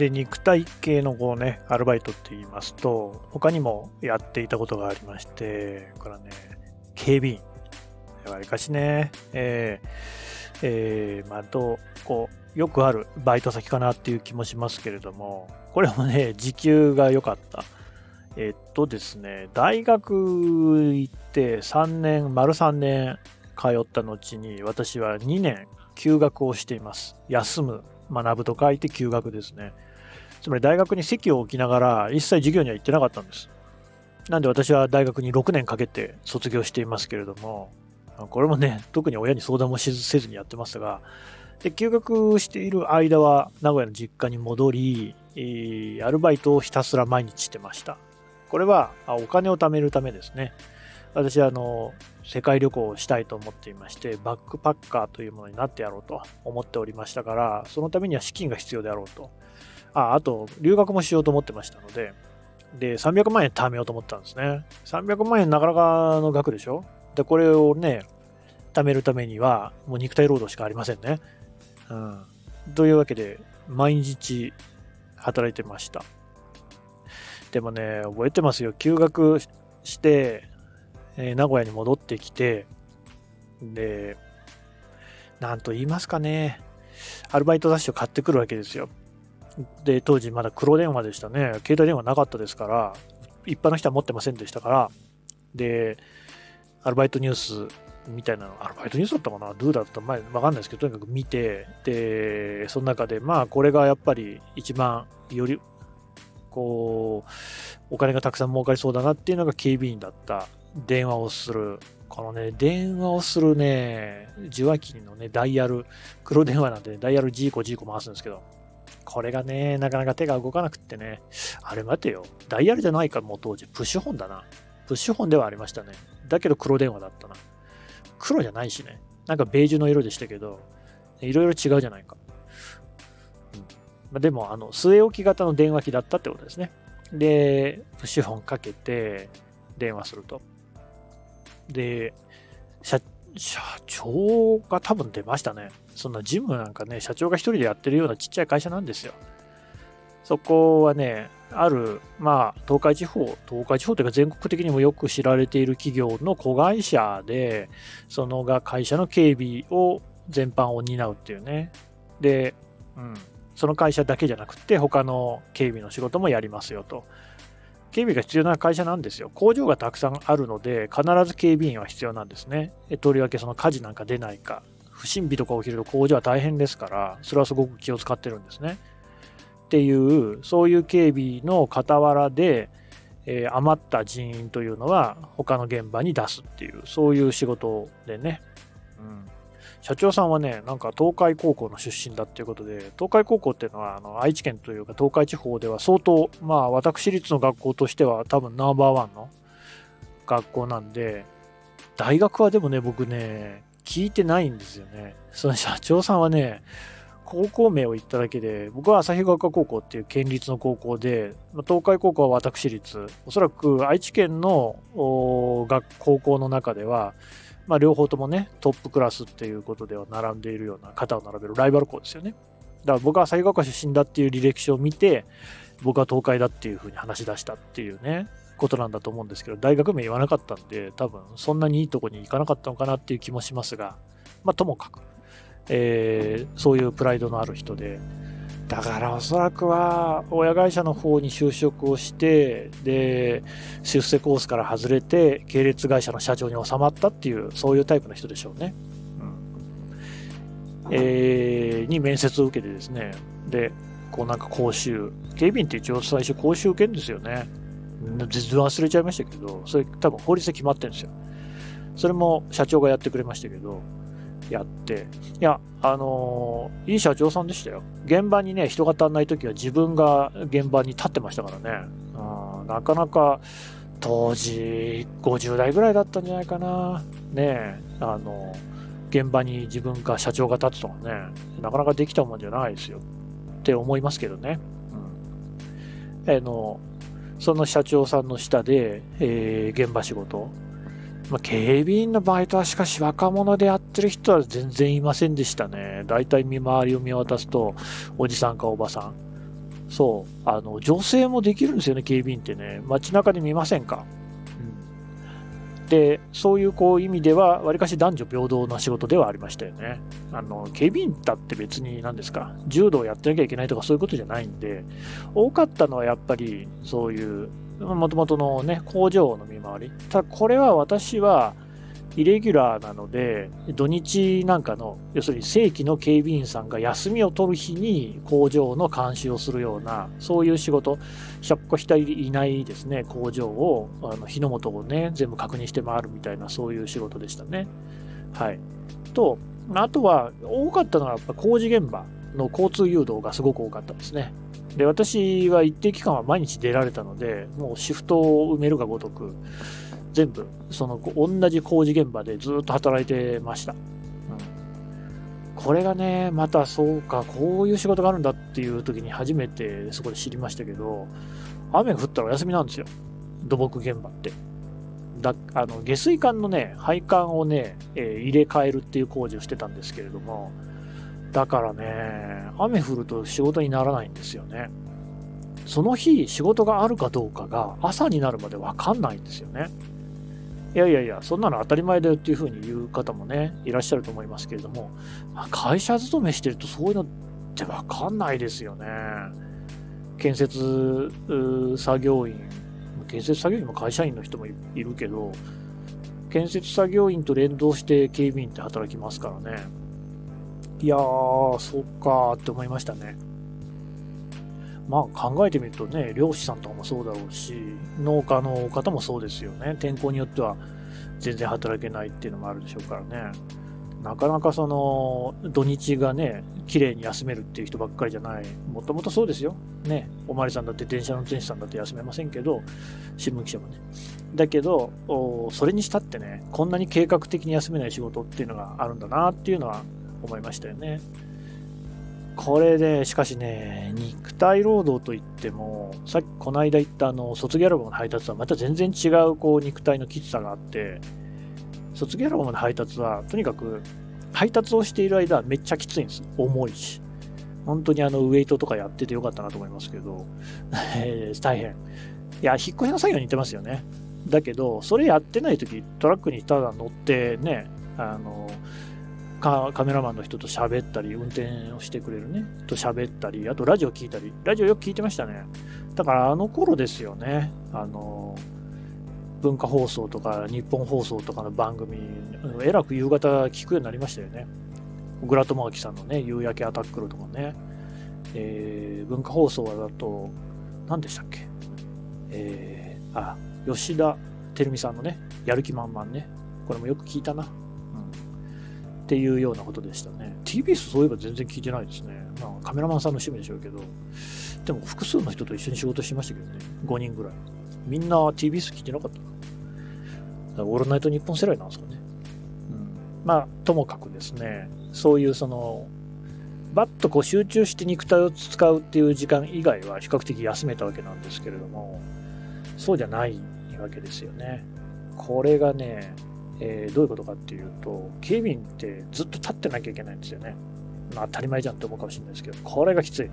で、肉体系のこうね、アルバイトって言いますと、他にもやっていたことがありまして、これはね、警備員。わりかしね、えー、えー、まあ、どう、こう、よくあるバイト先かなっていう気もしますけれども、これもね、時給が良かった。えっとですね、大学行って3年、丸3年通った後に、私は2年休学をしています。休む、学ぶと書いて休学ですね。つまり大学に席を置きながら、一切授業には行ってなかったんです。なんで私は大学に6年かけて卒業していますけれども、これもね、特に親に相談もせずにやってますが、で休学している間は名古屋の実家に戻り、アルバイトをひたすら毎日してました。これはお金を貯めるためですね。私はあの世界旅行をしたいと思っていまして、バックパッカーというものになってやろうと思っておりましたから、そのためには資金が必要であろうと。ああと、留学もしようと思ってましたので、で、300万円貯めようと思ったんですね。300万円なかなかの額でしょ？で、これをね、貯めるためには、もう肉体労働しかありませんね。うん。というわけで、毎日働いてました。でもね、覚えてますよ。休学して、えー、名古屋に戻ってきて、で、なんと言いますかね、アルバイト雑誌を買ってくるわけですよ。で、当時まだ黒電話でしたね。携帯電話なかったですから、一般の人は持ってませんでしたから、で、アルバイトニュースみたいなの、アルバイトニュースだったかな、ドゥだったか前、わかんないですけど、とにかく見て、で、その中で、まあ、これがやっぱり一番より、こう、お金がたくさん儲かりそうだなっていうのが警備員だった。電話をする。このね、電話をするね、受話器のね、ダイヤル、黒電話なんで、ね、ダイヤル G 個 G 個回すんですけど、これがね、なかなか手が動かなくってね、あれ待てよ、ダイヤルじゃないか、もう当時、プッシュホンだな。プッシュホンではありましたね。だけど黒電話だったな。黒じゃないしね。なんかベージュの色でしたけど、いろいろ違うじゃないか。うんま、でも、あの、据え置き型の電話機だったってことですね。で、プッシュホンかけて電話すると。で、社社長が多分出ましたね。そんなジムなんかね、社長が一人でやってるようなちっちゃい会社なんですよ。そこはね、ある、まあ、東海地方、東海地方というか全国的にもよく知られている企業の子会社で、そのが会社の警備を全般を担うっていうね。で、うん、その会社だけじゃなくて、他の警備の仕事もやりますよと。警備が必要な会社なんですよ。工場がたくさんあるので、必ず警備員は必要なんですね。とりわけその火事なんか出ないか、不審火とか起きると工場は大変ですから、それはすごく気を使ってるんですね。っていう、そういう警備の傍らで、えー、余った人員というのは他の現場に出すっていう、そういう仕事でね。うん、社長さんはね、なんか東海高校の出身だっていうことで、東海高校っていうのはあの愛知県というか東海地方では相当、まあ私立の学校としては多分ナンバーワンの学校なんで、大学はでもね、僕ね、聞いてないんですよね。その社長さんはね、高校名を言っただけで、僕は旭川高校っていう県立の高校で、東海高校は私立、おそらく愛知県の学高校の中では、まあ、両方ともね、トップクラスっていうことでは並んでいるような、肩を並べるライバル校ですよね。だから僕は旭川出身だっていう履歴書を見て、僕は東海だっていうふうに話し出したっていうね、ことなんだと思うんですけど、大学名言わなかったんで、多分そんなにいいとこに行かなかったのかなっていう気もしますが、まあ、ともかく。えー、そういうプライドのある人で、だからおそらくは親会社の方に就職をして、で、出世コースから外れて、系列会社の社長に収まったっていう、そういうタイプの人でしょうね。うん、えー、に面接を受けてですね、で、こうなんか講習、警備員って一応最初講習受けるんですよね。全然忘れちゃいましたけど、それ多分法律で決まってるんですよ。それも社長がやってくれましたけど、やって、いや、あのー、いい社長さんでしたよ。現場にね、人が足んない時は自分が現場に立ってましたからね。うん、なかなか、当時、50代ぐらいだったんじゃないかな。ねえあの、現場に自分か社長が立つとかね、なかなかできたもんじゃないですよ。って思いますけどね。うん。あの、その社長さんの下で、えー、現場仕事まあ、警備員のバイトはしかし若者でやってる人は全然いませんでしたね。だいたい見回りを見渡すと、おじさんかおばさん。そう、あの、女性もできるんですよね、警備員ってね。街中で見ませんか、で、そういうこう意味では、わりかし男女平等な仕事ではありましたよね。あの、警備員だって別に何ですか、柔道やってなきゃいけないとかそういうことじゃないんで、多かったのはやっぱり、そういう、もともとのね、工場の見回り。ただ、これは私は、イレギュラーなので、土日なんかの、要するに正規の警備員さんが休みを取る日に工場の監視をするような、そういう仕事、ひょっこひたりいないですね、工場を、あの日の元をね、全部確認して回るみたいな、そういう仕事でしたね。はい。と、あとは、多かったのはやっぱ工事現場の交通誘導がすごく多かったですね。で、私は一定期間は毎日出られたので、もうシフトを埋めるがごとく、全部、その同じ工事現場でずっと働いてました。うん、これがね、またそうか、こういう仕事があるんだっていう時に初めてそこで知りましたけど、雨が降ったらお休みなんですよ。土木現場って。だあの下水管のね、配管をね、えー、入れ替えるっていう工事をしてたんですけれども、だからね、雨降ると仕事にならないんですよね。その日仕事があるかどうかが朝になるまでわかんないんですよね。いやいやいや、そんなの当たり前だよっていうふうに言う方もね、いらっしゃると思いますけれども、会社勤めしてるとそういうのってわかんないですよね。建設作業員、建設作業員も会社員の人もいるけど、建設作業員と連動して警備員って働きますからね。いやー、そっかーって思いましたね。まあ考えてみるとね、漁師さんとかもそうだろうし、農家の方もそうですよね。天候によっては全然働けないっていうのもあるでしょうからね。なかなかその土日がね、綺麗に休めるっていう人ばっかりじゃない。もともとそうですよ。ね。おまりさんだって電車の運転手さんだって休めませんけど、新聞記者もね。だけど、それにしたってね、こんなに計画的に休めない仕事っていうのがあるんだなっていうのは思いましたよね。これで、しかしね、肉体労働といっても、さっきこの間言ったあの卒業アルバムの配達はまた全然違うこう肉体のきつさがあって、卒業アルバムの配達はとにかく配達をしている間はめっちゃきついんです。重いし。本当にあのウェイトとかやっててよかったなと思いますけど、えー、大変。いや、引っ越しの作業に似てますよね。だけど、それやってない時トラックにただ乗ってね、あの、カメラマンの人と喋ったり、運転をしてくれるね、と喋ったり、あとラジオ聞いたり、ラジオよく聞いてましたね。だからあの頃ですよね、あの、文化放送とか日本放送とかの番組、えらく夕方聞くようになりましたよね。小倉智昭さんのね、夕焼けアタックルとかね、えー、文化放送だと、何でしたっけ？えー、あ、吉田照美さんのね、やる気満々ね、これもよく聞いたな。っていうようなことでしたね。TBS そういえば全然聞いてないですね。まあ、カメラマンさんの趣味でしょうけど、でも複数の人と一緒に仕事しましたけどね、5人ぐらい。みんな TBS 聞いてなかったな。オールナイト日本世代なんですかね。うん。まあ、ともかくですね、そういうその、バッとこう集中して肉体を使うっていう時間以外は比較的休めたわけなんですけれども、そうじゃないわけですよね。これがね、えー、どういうことかっていうと、警備員ってずっと立ってなきゃいけないんですよね。まあ当たり前じゃんって思うかもしれないですけど、これがきつい。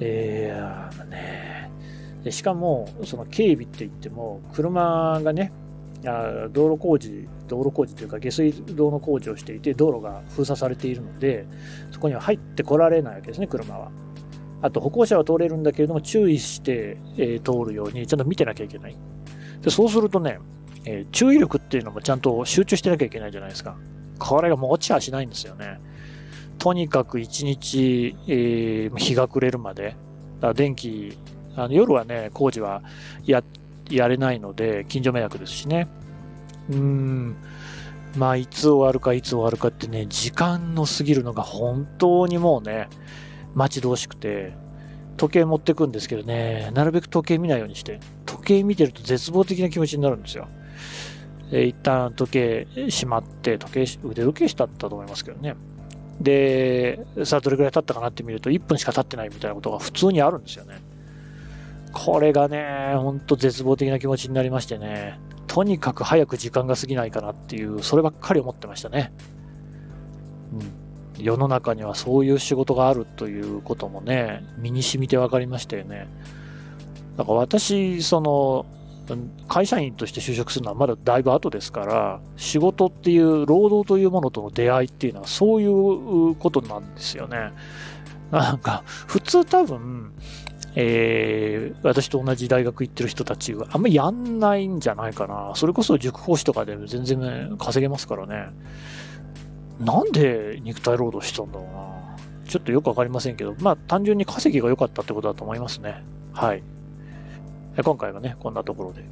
えー、ねでしかも、その警備って言っても、車がね、あ道路工事、道路工事というか下水道の工事をしていて、道路が封鎖されているので、そこには入ってこられないわけですね、車は。あと歩行者は通れるんだけれども、注意して、えー、通るようにちゃんと見てなきゃいけない。でそうするとね、えー、注意力っていうのもちゃんと集中してなきゃいけないじゃないですか。これがもう落ちはしないんですよね。とにかく一日、えー、日が暮れるまで、だ電気、あの夜はね、工事はややれないので、近所迷惑ですしね。うん、まあ、いつ終わるか、いつ終わるかってね、時間の過ぎるのが本当にもうね、待ち遠しくて、時計持ってくんですけどね、なるべく時計見ないようにして、時計見てると絶望的な気持ちになるんですよ。えー、一旦時計しまって、時計、腕時計したったと思いますけどね。で、さあどれくらい経ったかなって見ると、1分しか経ってないみたいなことが普通にあるんですよね。これがね、ほんと絶望的な気持ちになりましてね、とにかく早く時間が過ぎないかなっていう、そればっかり思ってましたね。うん。世の中にはそういう仕事があるということもね、身に染みて分かりましたよね。だから私、その、会社員として就職するのはまだだいぶ後ですから、仕事っていう労働というものとの出会いっていうのはそういうことなんですよね。なんか、普通多分、えー、私と同じ大学行ってる人たちはあんまりやんないんじゃないかな。それこそ塾講師とかでも全然、稼げますからね。なんで肉体労働したんだろうな。ちょっとよくわかりませんけど、まあ単純に稼ぎが良かったってことだと思いますね。はい。今回はね、こんなところで。